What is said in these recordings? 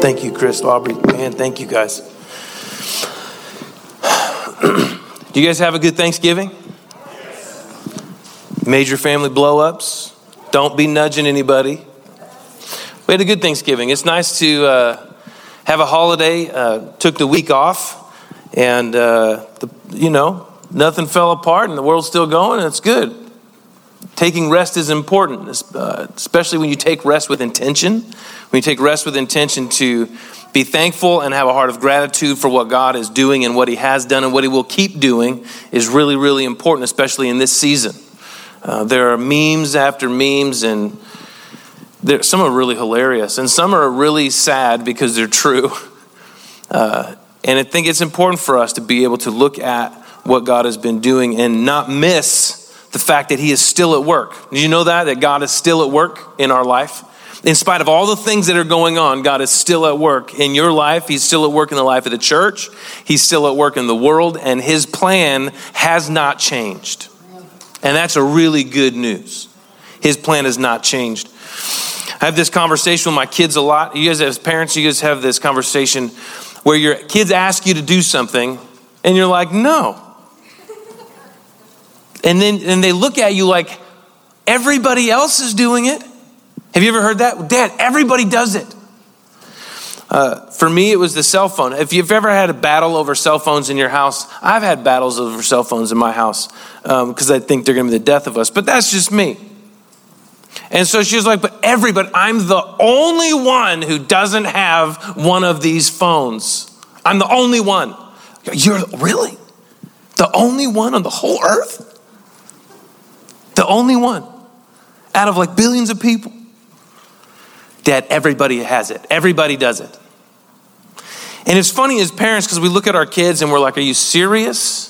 Thank you, Chris, Aubrey. Man, thank you guys. Do you guys have a good Thanksgiving? Major family blow ups? Don't be nudging anybody. We had a good Thanksgiving. It's nice to uh, have a holiday. Uh, took the week off, and uh, the, you know, nothing fell apart, and the world's still going, and it's good. Taking rest is important, uh, especially when you take rest with intention. When you take rest with intention to be thankful and have a heart of gratitude for what God is doing and what He has done and what He will keep doing is really, really important, especially in this season. Uh, there are memes after memes, and some are really hilarious, and some are really sad because they're true. Uh, and I think it's important for us to be able to look at what God has been doing and not miss the fact that He is still at work. Do you know that? That God is still at work in our life? in spite of all the things that are going on, God is still at work in your life. He's still at work in the life of the church. He's still at work in the world, and His plan has not changed. And that's a really good news. His plan has not changed. I have this conversation with my kids a lot. You guys, as parents, you guys have this conversation where your kids ask you to do something, and you're like, no. And then and they look at you like everybody else is doing it. Have you ever heard that? Dad, everybody does it. Uh, for me, it was the cell phone. If you've ever had a battle over cell phones in your house, I've had battles over cell phones in my house because um, I think they're going to be the death of us. But that's just me. And so she was like, But everybody, I'm the only one who doesn't have one of these phones. I'm the only one. You're really? The only one on the whole earth? The only one out of like billions of people that everybody has it. Everybody does it. And it's funny as parents because we look at our kids and we're like, Are you serious?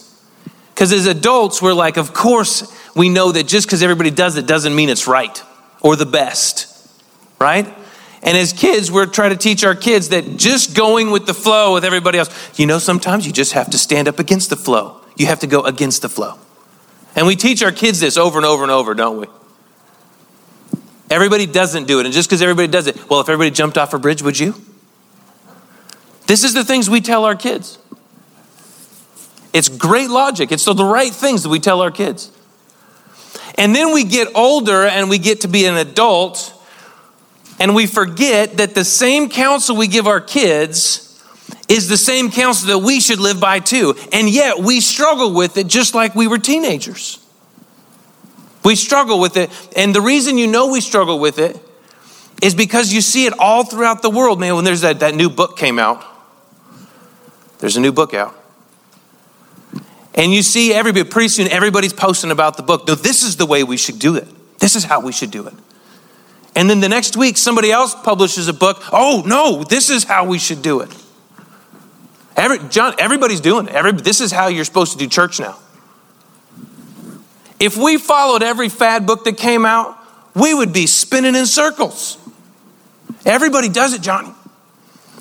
Because as adults, we're like, Of course, we know that just because everybody does it doesn't mean it's right or the best, right? And as kids, we're trying to teach our kids that just going with the flow with everybody else, you know, sometimes you just have to stand up against the flow. You have to go against the flow. And we teach our kids this over and over and over, don't we? Everybody doesn't do it. And just because everybody does it, well, if everybody jumped off a bridge, would you? This is the things we tell our kids. It's great logic. It's the right things that we tell our kids. And then we get older and we get to be an adult and we forget that the same counsel we give our kids is the same counsel that we should live by too. And yet we struggle with it just like we were teenagers. We struggle with it. And the reason you know we struggle with it is because you see it all throughout the world. Man, when there's that, that new book came out, there's a new book out. And you see everybody, pretty soon everybody's posting about the book. No, this is the way we should do it. This is how we should do it. And then the next week, somebody else publishes a book. Oh, no, this is how we should do it. Every, John, everybody's doing it. Every, this is how you're supposed to do church now. If we followed every fad book that came out, we would be spinning in circles. Everybody does it, Johnny.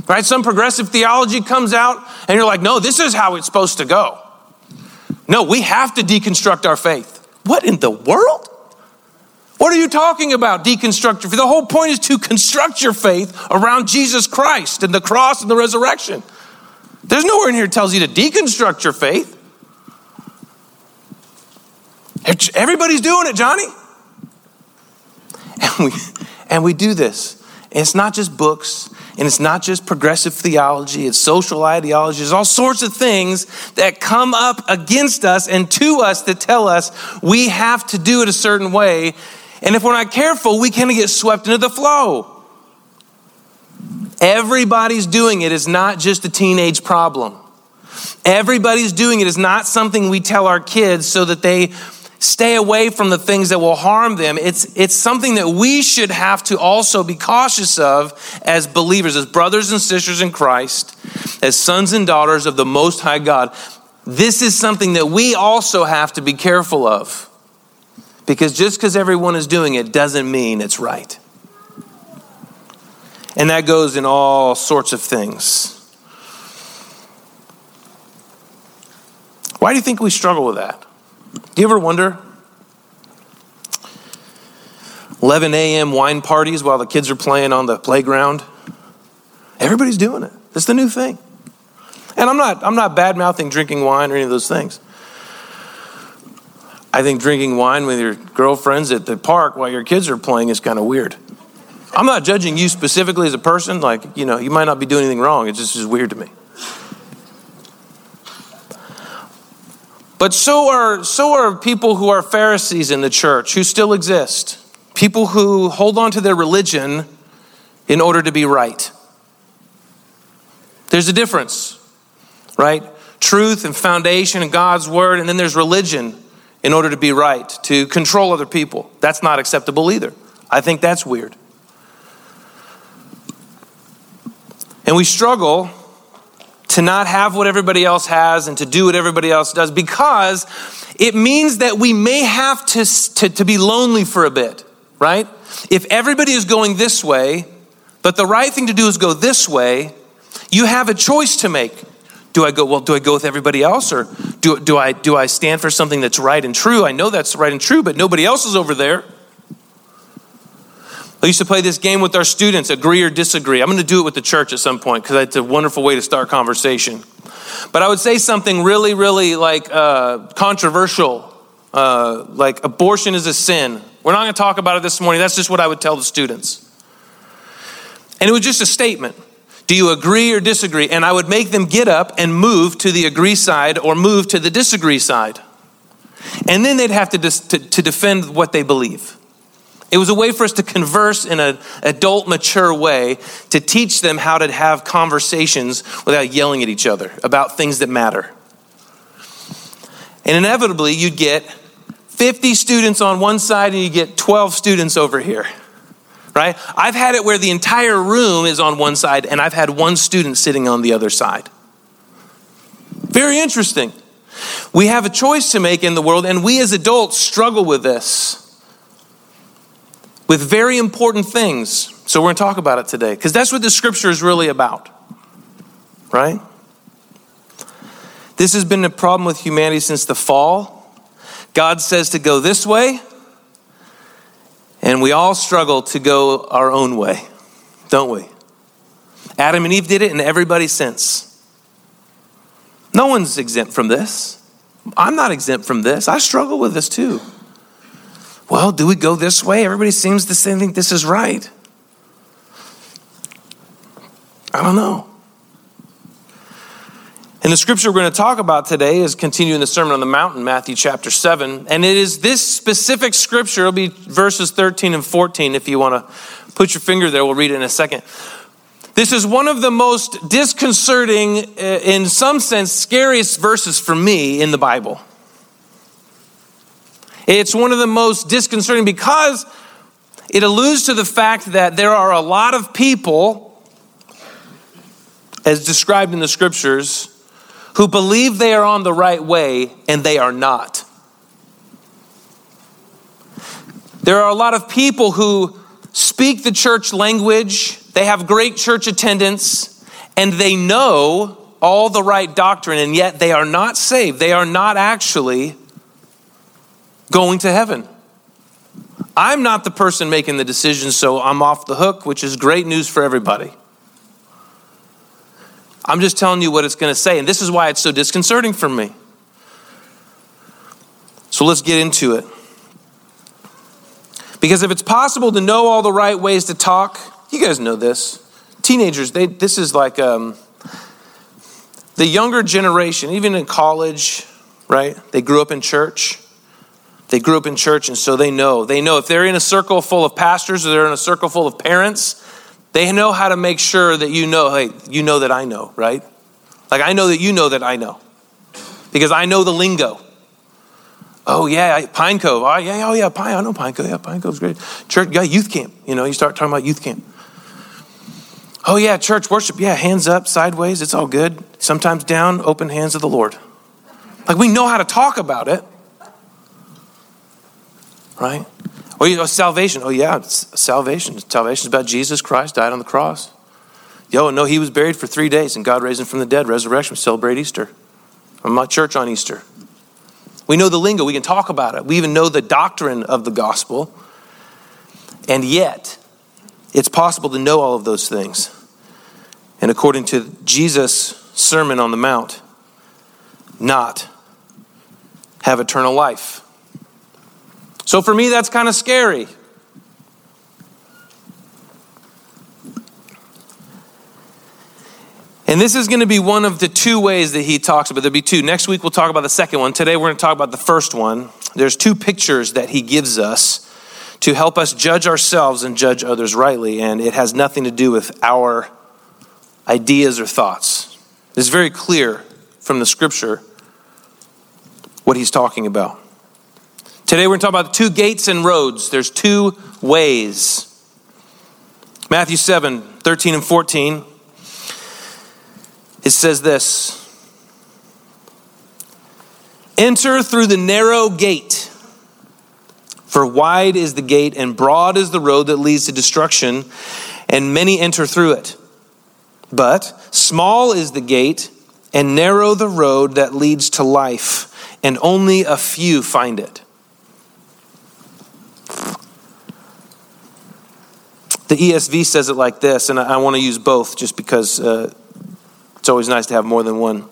Right? Some progressive theology comes out, and you're like, no, this is how it's supposed to go. No, we have to deconstruct our faith. What in the world? What are you talking about, deconstruct your faith? The whole point is to construct your faith around Jesus Christ and the cross and the resurrection. There's nowhere in here tells you to deconstruct your faith. Everybody's doing it, Johnny. And we, and we do this. And it's not just books, and it's not just progressive theology, it's social ideology. There's all sorts of things that come up against us and to us that tell us we have to do it a certain way. And if we're not careful, we can get swept into the flow. Everybody's doing it is not just a teenage problem. Everybody's doing it is not something we tell our kids so that they stay away from the things that will harm them. It's, it's something that we should have to also be cautious of as believers, as brothers and sisters in Christ, as sons and daughters of the Most High God. This is something that we also have to be careful of. Because just because everyone is doing it doesn't mean it's right. And that goes in all sorts of things. Why do you think we struggle with that? Do you ever wonder? 11 a.m. wine parties while the kids are playing on the playground. Everybody's doing it. It's the new thing. And I'm not, I'm not bad mouthing drinking wine or any of those things. I think drinking wine with your girlfriends at the park while your kids are playing is kind of weird. I'm not judging you specifically as a person. Like, you know, you might not be doing anything wrong. It's just is weird to me. But so are, so are people who are Pharisees in the church who still exist. People who hold on to their religion in order to be right. There's a difference, right? Truth and foundation and God's word, and then there's religion in order to be right, to control other people. That's not acceptable either. I think that's weird. And we struggle to not have what everybody else has and to do what everybody else does because it means that we may have to, to, to, be lonely for a bit, right? If everybody is going this way, but the right thing to do is go this way, you have a choice to make. Do I go, well, do I go with everybody else or do, do, I, do I stand for something that's right and true? I know that's right and true, but nobody else is over there. I used to play this game with our students, agree or disagree. I'm going to do it with the church at some point because it's a wonderful way to start conversation. But I would say something really, really like uh, controversial, uh, like abortion is a sin. We're not going to talk about it this morning. That's just what I would tell the students. And it was just a statement. Do you agree or disagree? And I would make them get up and move to the agree side or move to the disagree side. And then they'd have to, dis- to, to defend what they believe. It was a way for us to converse in an adult, mature way to teach them how to have conversations without yelling at each other about things that matter. And inevitably, you'd get 50 students on one side and you get 12 students over here. Right? I've had it where the entire room is on one side and I've had one student sitting on the other side. Very interesting. We have a choice to make in the world, and we as adults struggle with this with very important things. So we're going to talk about it today because that's what the scripture is really about. Right? This has been a problem with humanity since the fall. God says to go this way, and we all struggle to go our own way, don't we? Adam and Eve did it, and everybody since. No one's exempt from this. I'm not exempt from this. I struggle with this too. Well, do we go this way? Everybody seems to think this is right. I don't know. And the scripture we're going to talk about today is continuing the Sermon on the Mount, Matthew chapter 7. And it is this specific scripture, it'll be verses 13 and 14. If you want to put your finger there, we'll read it in a second. This is one of the most disconcerting, uh, in some sense, scariest verses for me in the Bible. It's one of the most disconcerting because it alludes to the fact that there are a lot of people, as described in the scriptures, who believe they are on the right way and they are not. There are a lot of people who speak the church language, they have great church attendance, and they know all the right doctrine, and yet they are not saved. They are not actually going to heaven. I'm not the person making the decision, so I'm off the hook, which is great news for everybody. I'm just telling you what it's going to say, and this is why it's so disconcerting for me. So let's get into it. Because if it's possible to know all the right ways to talk, you guys know this. Teenagers, they, this is like um, the younger generation, even in college, right? They grew up in church. They grew up in church and so they know. They know if they're in a circle full of pastors or they're in a circle full of parents, they know how to make sure that you know, hey, you know that I know, right? Like I know that you know that I know. Because I know the lingo. Oh yeah, Pine Cove. Oh yeah, oh yeah, Pine. I know Pine Cove. Yeah, Pine Cove's great. Church, yeah, youth camp. You know, you start talking about youth camp. Oh yeah, church worship. Yeah, hands up, sideways. It's all good. Sometimes down, open hands of the Lord. Like we know how to talk about it right? Or you know, salvation. Oh, yeah, salvation. Salvation is about Jesus Christ died on the cross. Yo, no, he was buried for three days and God raised him from the dead. Resurrection. We celebrate Easter. I'm at church on Easter. We know the lingo. We can talk about it. We even know the doctrine of the gospel. And yet, it's possible to know all of those things and according to Jesus' Sermon on the Mount, not have eternal life. So for me, that's kind of scary. And this is going to be one of the two ways that he talks about. There'll be two. Next week, we'll talk about the second one. Today, we're going to talk about the first one. There's two pictures that he gives us to help us judge ourselves and judge others rightly. And it has nothing to do with our ideas or thoughts. It's very clear from the scripture what he's talking about. Today, we're going to talk about two gates and roads. There's two ways. Matthew 7 13 and 14 it says this Enter through the narrow gate, for wide is the gate and broad is the road that leads to destruction, and many enter through it. But small is the gate and narrow the road that leads to life, and only a few find it. The ESV says it like this, and I want to use both just because uh, it's always nice to have more than one.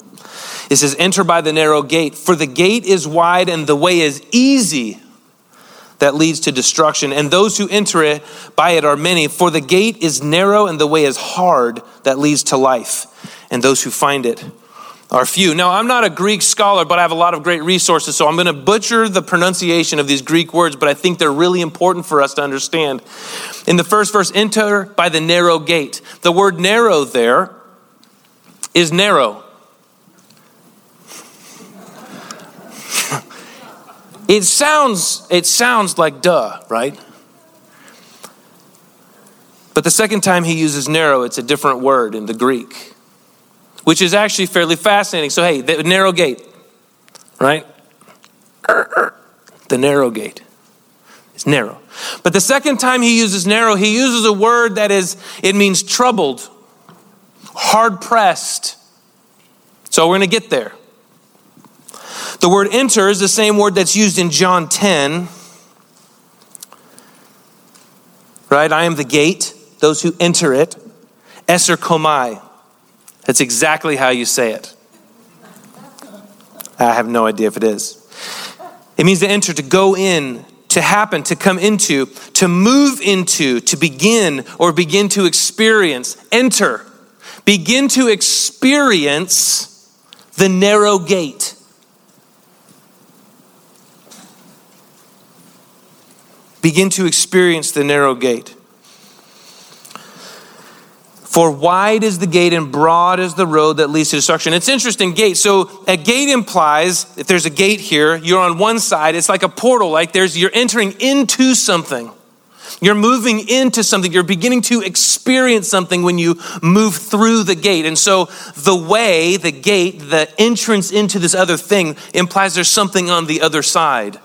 It says, Enter by the narrow gate, for the gate is wide and the way is easy that leads to destruction, and those who enter it by it are many. For the gate is narrow and the way is hard that leads to life, and those who find it are few. Now, I'm not a Greek scholar, but I have a lot of great resources, so I'm going to butcher the pronunciation of these Greek words, but I think they're really important for us to understand. In the first verse, enter by the narrow gate. The word narrow there is narrow. it sounds it sounds like duh, right? But the second time he uses narrow, it's a different word in the Greek, which is actually fairly fascinating. So, hey, the narrow gate, right? The narrow gate is narrow. But the second time he uses narrow, he uses a word that is, it means troubled hard pressed. So we're going to get there. The word enter is the same word that's used in John 10. Right? I am the gate, those who enter it. Eser komai. That's exactly how you say it. I have no idea if it is. It means to enter, to go in, to happen, to come into, to move into, to begin, or begin to experience. Enter begin to experience the narrow gate. Begin to experience the narrow gate. For wide is the gate and broad is the road that leads to destruction. It's interesting, gate. So a gate implies if there's a gate here, you're on one side, it's like a portal, like there's you're entering into something. You're moving into something. You're beginning to experience something when you move through the gate. And so the way, the gate, the entrance into this other thing implies there's something on the other side.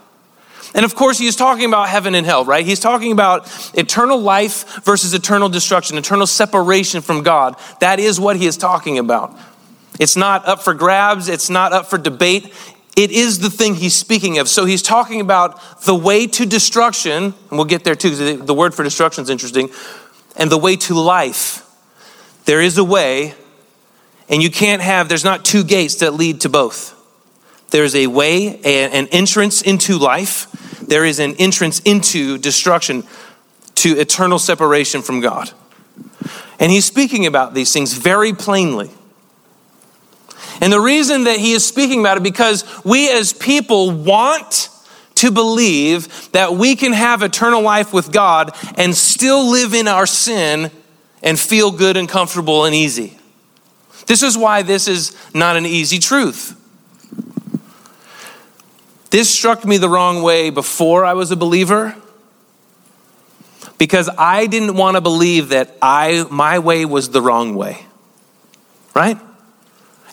And of course, he's talking about heaven and hell, right? He's talking about eternal life versus eternal destruction, eternal separation from God. That is what he is talking about. It's not up for grabs, it's not up for debate. It is the thing he's speaking of. So he's talking about the way to destruction, and we'll get there too, the word for destruction is interesting, and the way to life. There is a way, and you can't have, there's not two gates that lead to both. There's a way, an entrance into life, there is an entrance into destruction, to eternal separation from God. And he's speaking about these things very plainly. And the reason that he is speaking about it because we as people want to believe that we can have eternal life with God and still live in our sin and feel good and comfortable and easy. This is why this is not an easy truth. This struck me the wrong way before I was a believer because I didn't want to believe that I my way was the wrong way. Right?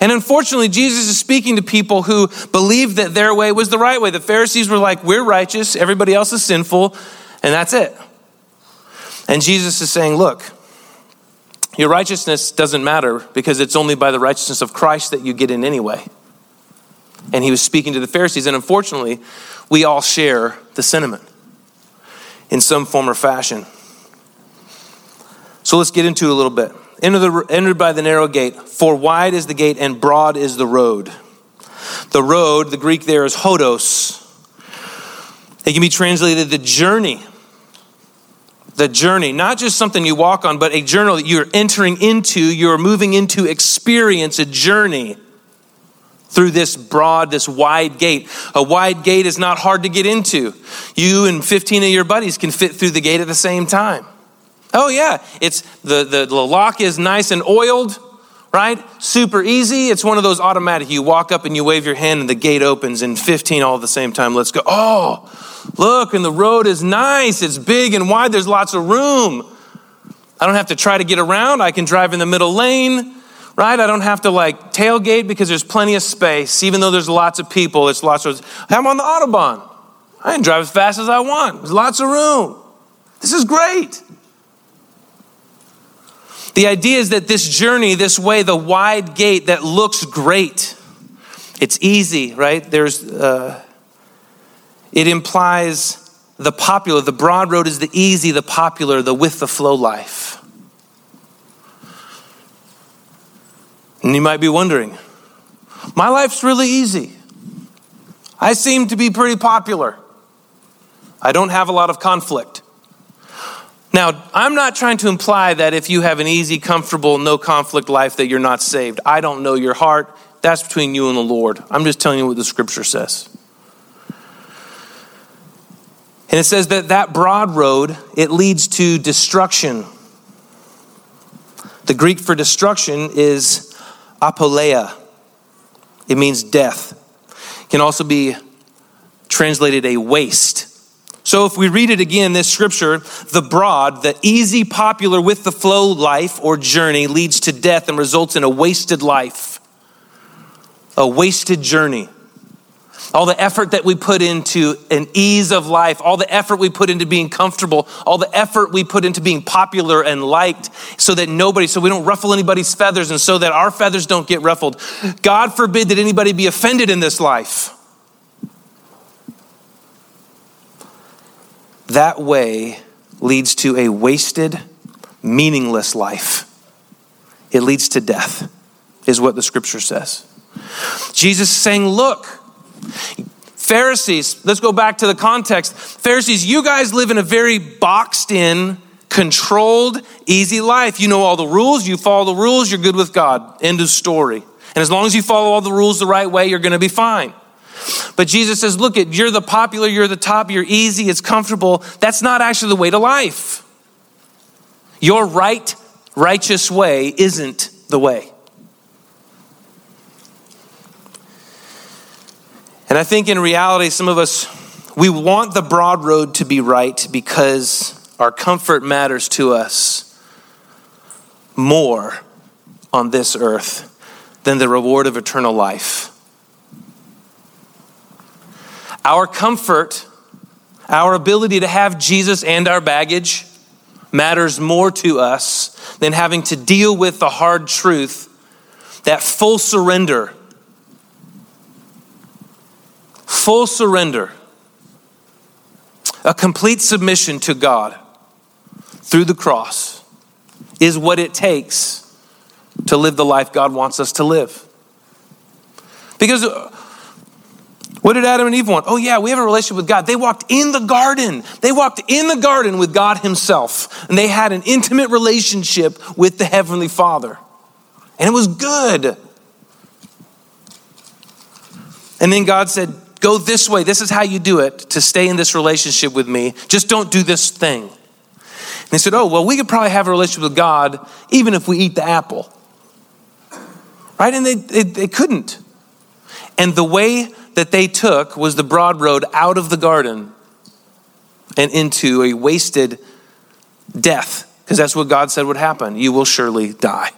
And unfortunately, Jesus is speaking to people who believed that their way was the right way. The Pharisees were like, We're righteous, everybody else is sinful, and that's it. And Jesus is saying, Look, your righteousness doesn't matter because it's only by the righteousness of Christ that you get in anyway. And he was speaking to the Pharisees, and unfortunately, we all share the sentiment in some form or fashion. So let's get into it a little bit. enter, the, enter by the narrow gate, for wide is the gate and broad is the road. The road, the Greek there is hodos. It can be translated the journey. The journey, not just something you walk on, but a journey that you're entering into, you're moving into experience, a journey through this broad, this wide gate. A wide gate is not hard to get into. You and 15 of your buddies can fit through the gate at the same time. Oh yeah, it's the, the, the lock is nice and oiled, right? Super easy. It's one of those automatic. You walk up and you wave your hand and the gate opens and 15 all at the same time. Let's go. Oh, look, and the road is nice. It's big and wide. There's lots of room. I don't have to try to get around. I can drive in the middle lane right? I don't have to like tailgate because there's plenty of space. Even though there's lots of people, it's lots of. I'm on the Autobahn. I can drive as fast as I want. There's lots of room. This is great. The idea is that this journey, this way, the wide gate that looks great, it's easy, right? There's, uh, it implies the popular, the broad road is the easy, the popular, the with the flow life. And you might be wondering, my life's really easy. I seem to be pretty popular. I don't have a lot of conflict. Now, I'm not trying to imply that if you have an easy, comfortable, no conflict life that you're not saved. I don't know your heart. That's between you and the Lord. I'm just telling you what the scripture says. And it says that that broad road, it leads to destruction. The Greek for destruction is apoleia. It means death. It can also be translated a waste. So if we read it again, this scripture, the broad, the easy, popular, with the flow life or journey leads to death and results in a wasted life, a wasted journey all the effort that we put into an ease of life, all the effort we put into being comfortable, all the effort we put into being popular and liked so that nobody, so we don't ruffle anybody's feathers and so that our feathers don't get ruffled. God forbid that anybody be offended in this life. That way leads to a wasted, meaningless life. It leads to death, is what the scripture says. Jesus is saying, Look, Pharisees, let's go back to the context. Pharisees, you guys live in a very boxed in, controlled, easy life. You know all the rules, you follow the rules, you're good with God. End of story. And as long as you follow all the rules the right way, you're going to be fine. But Jesus says, look, at you're the popular, you're the top, you're easy, it's comfortable. That's not actually the way to life. Your right, righteous way isn't the way. And I think in reality, some of us, we want the broad road to be right because our comfort matters to us more on this earth than the reward of eternal life. Our comfort, our ability to have Jesus and our baggage matters more to us than having to deal with the hard truth that full surrender full surrender, a complete submission to God through the cross is what it takes to live the life God wants us to live. Because uh, what did Adam and Eve want? Oh, yeah, we have a relationship with God. They walked in the garden. They walked in the garden with God Himself, and they had an intimate relationship with the Heavenly Father. And it was good. And then God said, Go this way. This is how you do it to stay in this relationship with me. Just don't do this thing. And they said, Oh, well, we could probably have a relationship with God even if we eat the apple. Right? And they, they, they couldn't. And the way that they took was the broad road out of the garden and into a wasted death, because that's what God said would happen. You will surely die.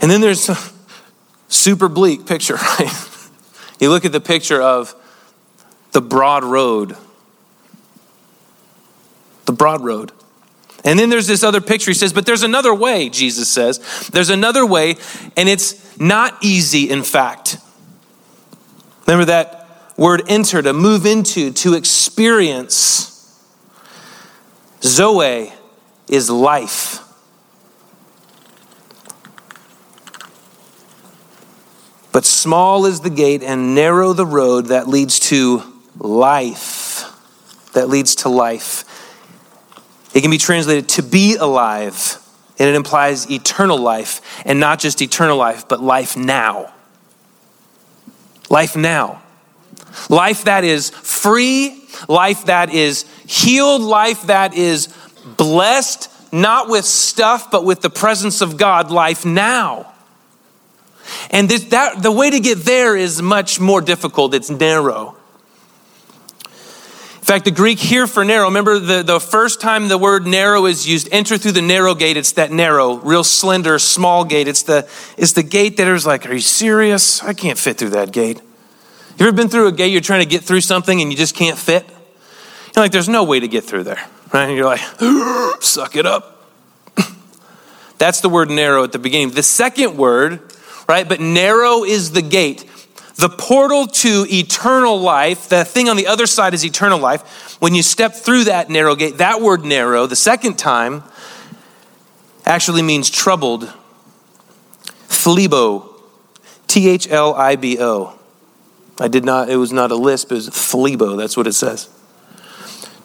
And then there's super bleak picture, right? you look at the picture of the broad road. The broad road. And then there's this other picture. He says, but there's another way, Jesus says. There's another way, and it's not easy, in fact. Remember that word enter, to move into, to experience. Zoe is life. But small is the gate and narrow the road that leads to life. That leads to life. It can be translated to be alive, and it implies eternal life, and not just eternal life, but life now. Life now. Life that is free, life that is healed, life that is blessed, not with stuff, but with the presence of God, life now. And this, that, the way to get there is much more difficult. It's narrow. In fact, the Greek here for narrow, remember the, the first time the word narrow is used, enter through the narrow gate, it's that narrow, real slender, small gate. It's the, it's the gate that is like, are you serious? I can't fit through that gate. You ever been through a gate, you're trying to get through something and you just can't fit? You're like, there's no way to get through there, right? And you're like, suck it up. That's the word narrow at the beginning. The second word right? But narrow is the gate. The portal to eternal life, the thing on the other side is eternal life. When you step through that narrow gate, that word narrow, the second time, actually means troubled. Thlibo, T H L I B O. I did not, it was not a lisp, it was Thlibo, that's what it says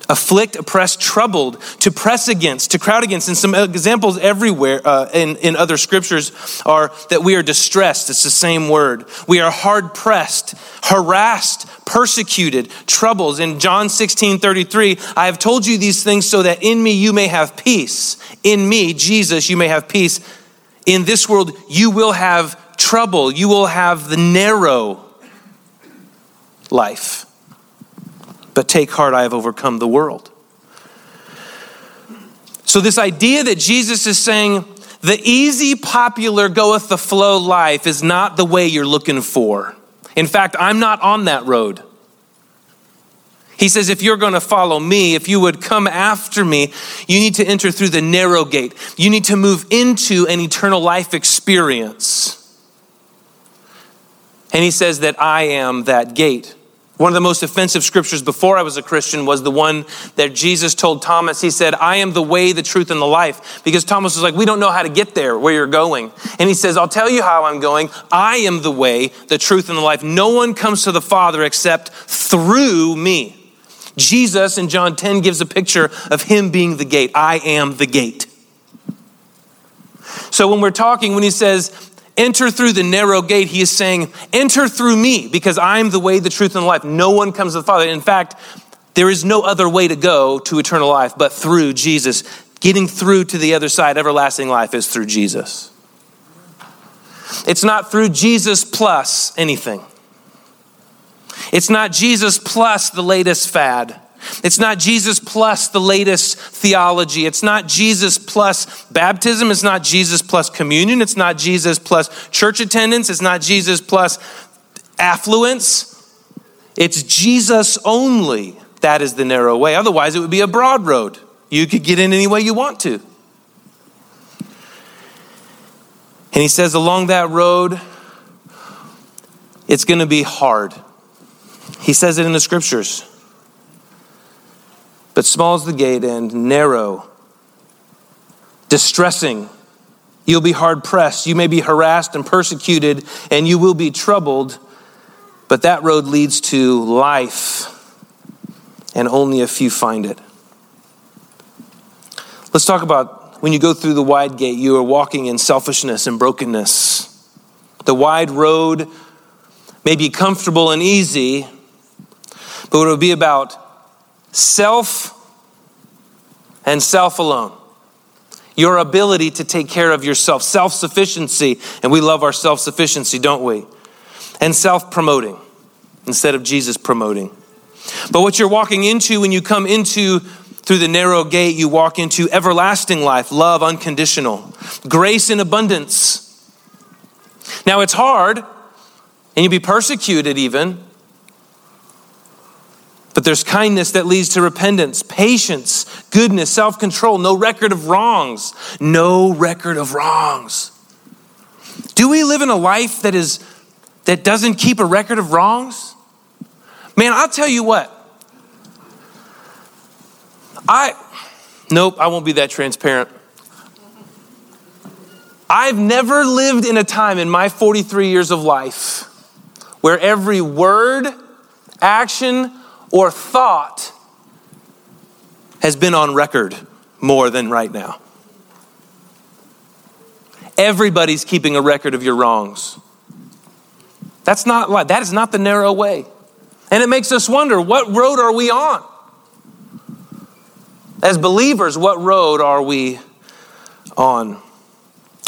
afflict, oppress, troubled, to press against, to crowd against. And some examples everywhere uh, in, in other scriptures are that we are distressed. It's the same word. We are hard pressed, harassed, persecuted, troubles. In John 16 33, I have told you these things so that in me you may have peace. In me, Jesus, you may have peace. In this world, you will have trouble. You will have the narrow life. But take heart, I have overcome the world. So, this idea that Jesus is saying, the easy, popular, goeth the flow life is not the way you're looking for. In fact, I'm not on that road. He says, if you're going to follow me, if you would come after me, you need to enter through the narrow gate. You need to move into an eternal life experience. And he says that I am that gate. One of the most offensive scriptures before I was a Christian was the one that Jesus told Thomas. He said, I am the way, the truth, and the life. Because Thomas was like, We don't know how to get there where you're going. And he says, I'll tell you how I'm going. I am the way, the truth, and the life. No one comes to the Father except through me. Jesus in John 10 gives a picture of him being the gate. I am the gate. So when we're talking, when he says, enter through the narrow gate, he is saying, enter through me because I'm the way, the truth, and the life. No one comes to the Father. In fact, there is no other way to go to eternal life but through Jesus. Getting through to the other side, everlasting life, is through Jesus. It's not through Jesus plus anything. It's not Jesus plus the latest fad. It's not Jesus plus the latest theology. It's not Jesus plus baptism. It's not Jesus plus communion. It's not Jesus plus church attendance. It's not Jesus plus affluence. It's Jesus only. That is the narrow way. Otherwise, it would be a broad road. You could get in any way you want to. And he says, along that road, it's going to be hard. He says it in the scriptures. But small is the gate and narrow, distressing. You'll be hard pressed. You may be harassed and persecuted, and you will be troubled. But that road leads to life, and only a few find it. Let's talk about when you go through the wide gate, you are walking in selfishness and brokenness. The wide road may be comfortable and easy, but it will be about self and self alone. Your ability to take care of yourself, self sufficiency, and we love our self sufficiency, don't we? And self promoting instead of Jesus promoting. But what you're walking into when you come into through the narrow gate, you walk into everlasting life, love unconditional, grace in abundance. Now it's hard, and you'll be persecuted even. But there's kindness that leads to repentance, patience, goodness, self control, no record of wrongs. No record of wrongs. Do we live in a life that is that doesn't keep a record of wrongs? Man, I'll tell you what. I Nope, I won't be that transparent. I've never lived in a time in my 43 years of life where every word, action, or thought has been on record more than right now. Everybody's keeping a record of your wrongs. That's not that is not the narrow way. And it makes us wonder what road are we on? As believers, what road are we on?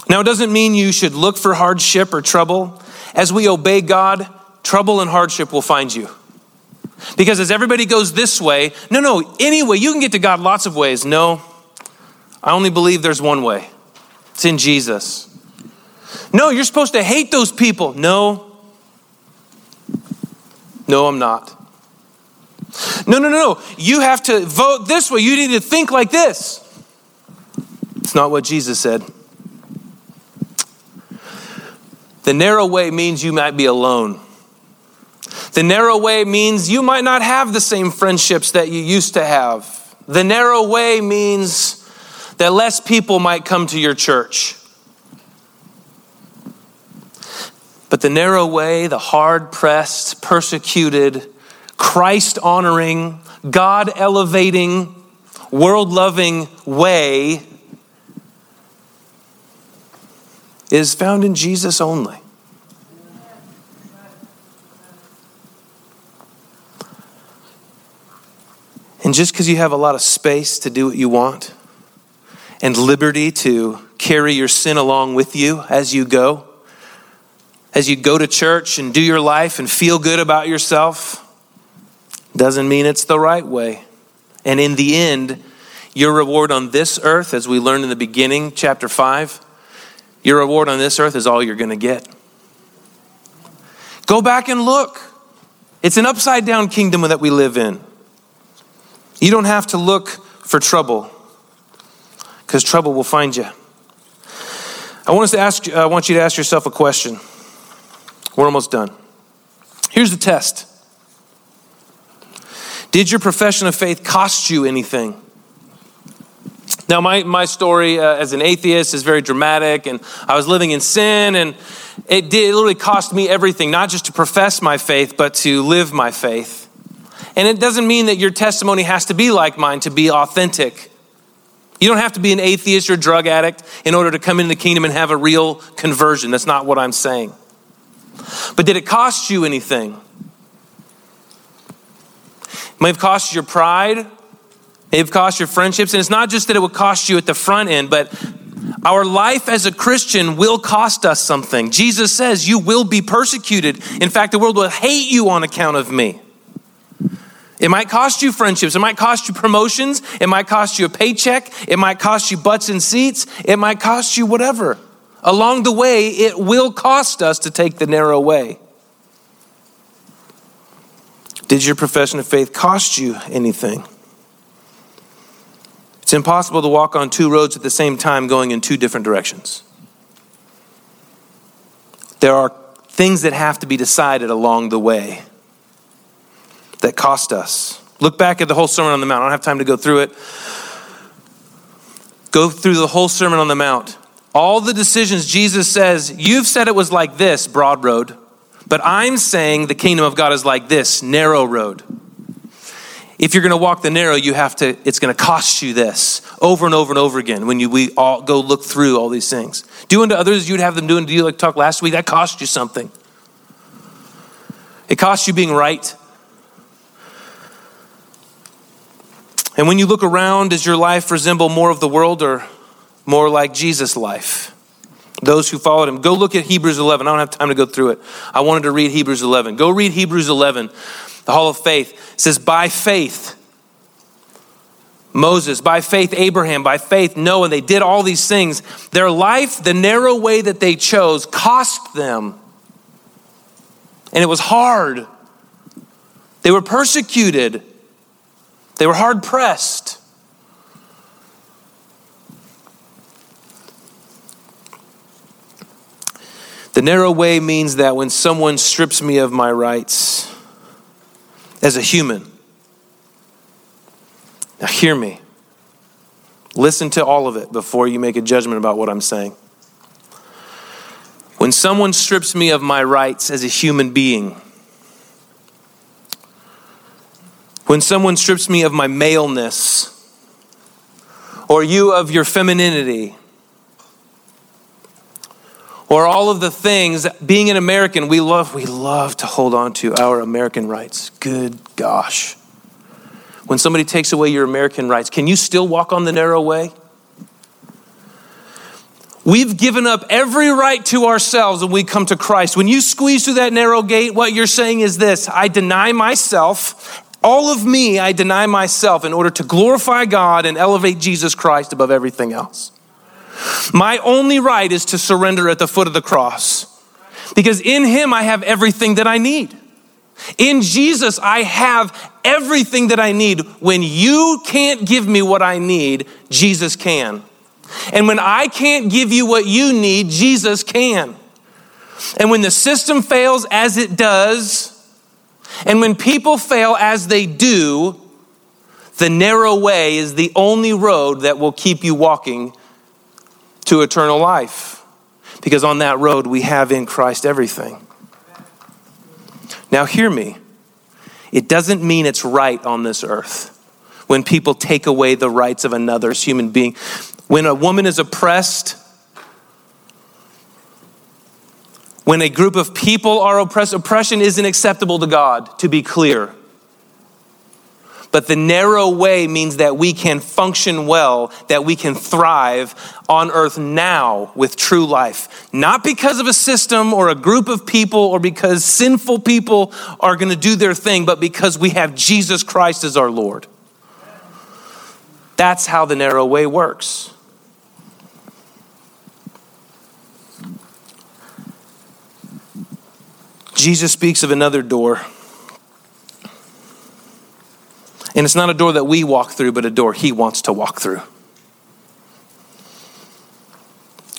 Now, it doesn't mean you should look for hardship or trouble. As we obey God, trouble and hardship will find you. Because as everybody goes this way, no, no, anyway, you can get to God lots of ways. No, I only believe there's one way it's in Jesus. No, you're supposed to hate those people. No, no, I'm not. No, no, no, no. You have to vote this way. You need to think like this. It's not what Jesus said. The narrow way means you might be alone. The narrow way means you might not have the same friendships that you used to have. The narrow way means that less people might come to your church. But the narrow way, the hard pressed, persecuted, Christ honoring, God elevating, world loving way is found in Jesus only. And just because you have a lot of space to do what you want and liberty to carry your sin along with you as you go, as you go to church and do your life and feel good about yourself, doesn't mean it's the right way. And in the end, your reward on this earth, as we learned in the beginning, chapter 5, your reward on this earth is all you're going to get. Go back and look. It's an upside down kingdom that we live in. You don't have to look for trouble because trouble will find you. I want us to ask I want you to ask yourself a question. We're almost done. Here's the test. Did your profession of faith cost you anything? Now, my, my story uh, as an atheist is very dramatic, and I was living in sin, and it did it literally cost me everything, not just to profess my faith, but to live my faith. And it doesn't mean that your testimony has to be like mine to be authentic. You don't have to be an atheist or a drug addict in order to come into the kingdom and have a real conversion. That's not what I'm saying. But did it cost you anything? It may have cost you your pride, it may have cost your friendships. And it's not just that it would cost you at the front end, but our life as a Christian will cost us something. Jesus says, You will be persecuted. In fact, the world will hate you on account of me. It might cost you friendships. It might cost you promotions. It might cost you a paycheck. It might cost you butts and seats. It might cost you whatever. Along the way, it will cost us to take the narrow way. Did your profession of faith cost you anything? It's impossible to walk on two roads at the same time going in two different directions. There are things that have to be decided along the way that cost us. Look back at the whole Sermon on the Mount. I don't have time to go through it. Go through the whole Sermon on the Mount. All the decisions Jesus says, you've said it was like this, broad road, but I'm saying the kingdom of God is like this, narrow road. If you're going to walk the narrow, you have to, it's going to cost you this over and over and over again when you, we all go look through all these things. Do unto others, you'd have them do unto you, like talk last week, that cost you something. It costs you being right. And when you look around, does your life resemble more of the world or more like Jesus' life. Those who followed him. Go look at Hebrews 11. I don't have time to go through it. I wanted to read Hebrews 11. Go read Hebrews 11. The Hall of Faith it says, By faith, Moses, by faith, Abraham, by faith, Noah, And they did all these things. Their life, the narrow way that they chose, cost them. And it was hard. They were persecuted, they were hard pressed. The narrow way means that when someone strips me of my rights as a human, now hear me. Listen to all of it before you make a judgment about what I'm saying. When someone strips me of my rights as a human being, when someone strips me of my maleness, or you of your femininity, or all of the things being an american we love we love to hold on to our american rights. Good gosh. When somebody takes away your american rights can you still walk on the narrow way? We've given up every right to ourselves when we come to Christ. When you squeeze through that narrow gate, what you're saying is this I deny myself, all of me, I deny myself in order to glorify God and elevate Jesus Christ above everything else. My only right is to surrender at the foot of the cross because in Him I have everything that I need. In Jesus, I have everything that I need. When you can't give me what I need, Jesus can. And when I can't give you what you need, Jesus can. And when the system fails as it does, and when people fail as they do, the narrow way is the only road that will keep you walking to eternal life. Because on that road, we have in Christ everything. Now, hear me. It doesn't mean it's right on this earth when people take away the rights of another human being. When a woman is oppressed, when a group of people are oppressed, oppression isn't acceptable to God, to be clear. But the narrow way means that we can function well, that we can thrive on earth now with true life. Not because of a system or a group of people or because sinful people are going to do their thing, but because we have Jesus Christ as our Lord. That's how the narrow way works. Jesus speaks of another door. And it's not a door that we walk through, but a door he wants to walk through.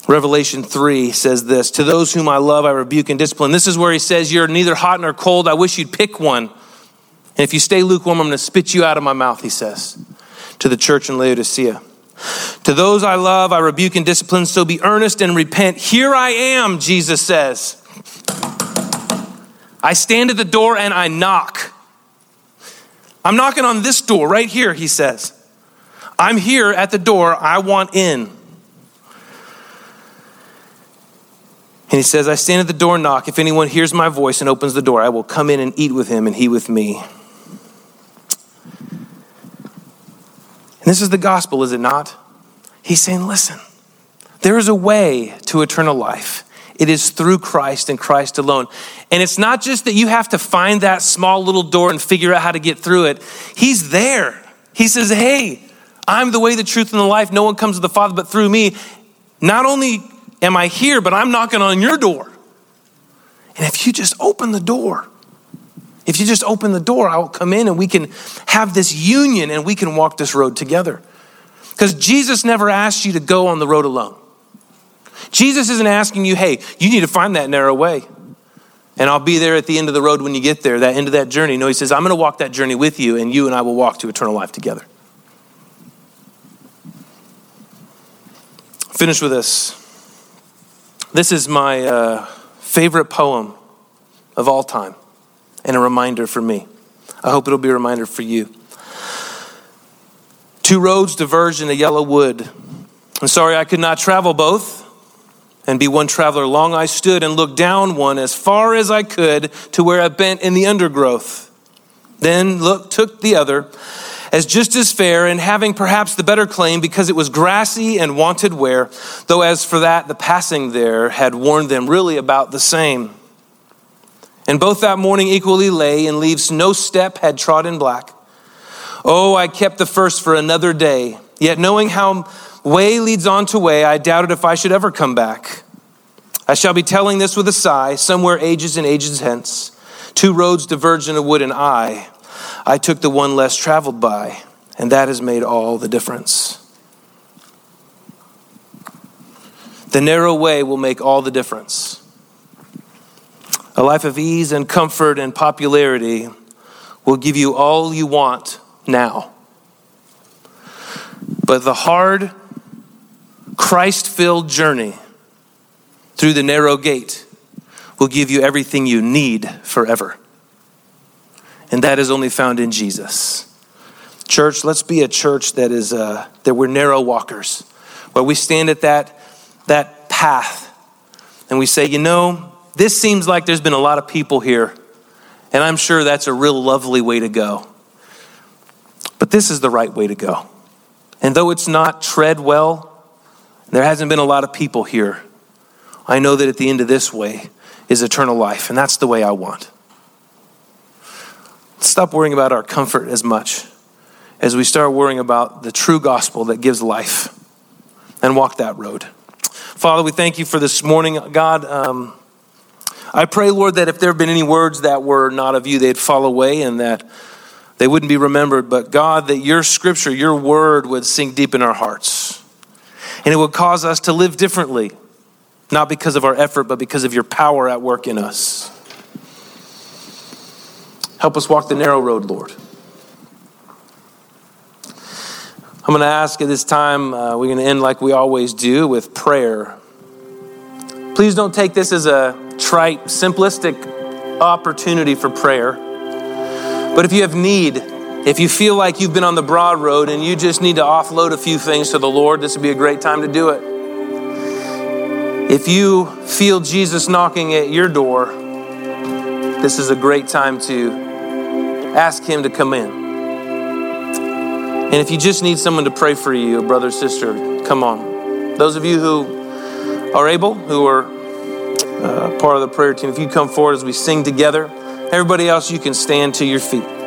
Revelation 3 says this To those whom I love, I rebuke and discipline. This is where he says, You're neither hot nor cold. I wish you'd pick one. And if you stay lukewarm, I'm going to spit you out of my mouth, he says to the church in Laodicea. To those I love, I rebuke and discipline, so be earnest and repent. Here I am, Jesus says. I stand at the door and I knock. I'm knocking on this door right here, he says. I'm here at the door. I want in. And he says, I stand at the door and knock. If anyone hears my voice and opens the door, I will come in and eat with him and he with me. And this is the gospel, is it not? He's saying, listen, there is a way to eternal life. It is through Christ and Christ alone. And it's not just that you have to find that small little door and figure out how to get through it. He's there. He says, Hey, I'm the way, the truth, and the life. No one comes to the Father but through me. Not only am I here, but I'm knocking on your door. And if you just open the door, if you just open the door, I will come in and we can have this union and we can walk this road together. Because Jesus never asked you to go on the road alone. Jesus isn't asking you, hey, you need to find that narrow way. And I'll be there at the end of the road when you get there, that end of that journey. No, he says, I'm going to walk that journey with you, and you and I will walk to eternal life together. Finish with this. This is my uh, favorite poem of all time, and a reminder for me. I hope it'll be a reminder for you. Two roads diverged in a yellow wood. I'm sorry I could not travel both and be one traveler. Long I stood and looked down one as far as I could to where I bent in the undergrowth. Then look, took the other as just as fair and having perhaps the better claim because it was grassy and wanted wear, though as for that, the passing there had warned them really about the same. And both that morning equally lay, and leaves no step had trodden black. Oh, I kept the first for another day, yet knowing how Way leads on to way. I doubted if I should ever come back. I shall be telling this with a sigh, somewhere ages and ages hence. Two roads diverged in a wood, and I, I took the one less traveled by, and that has made all the difference. The narrow way will make all the difference. A life of ease and comfort and popularity will give you all you want now. But the hard, Christ filled journey through the narrow gate will give you everything you need forever. And that is only found in Jesus. Church, let's be a church that is uh, that we're narrow walkers, where we stand at that that path and we say, you know, this seems like there's been a lot of people here, and I'm sure that's a real lovely way to go. But this is the right way to go. And though it's not tread well, there hasn't been a lot of people here. I know that at the end of this way is eternal life, and that's the way I want. Stop worrying about our comfort as much as we start worrying about the true gospel that gives life and walk that road. Father, we thank you for this morning. God, um, I pray, Lord, that if there have been any words that were not of you, they'd fall away and that they wouldn't be remembered. But God, that your scripture, your word would sink deep in our hearts. And it would cause us to live differently, not because of our effort, but because of your power at work in us. Help us walk the narrow road, Lord. I'm going to ask at this time, uh, we're going to end like we always do with prayer. Please don't take this as a trite, simplistic opportunity for prayer. But if you have need, if you feel like you've been on the broad road and you just need to offload a few things to the Lord, this would be a great time to do it. If you feel Jesus knocking at your door, this is a great time to ask Him to come in. And if you just need someone to pray for you, a brother, sister, come on. Those of you who are able, who are uh, part of the prayer team, if you come forward as we sing together, everybody else, you can stand to your feet.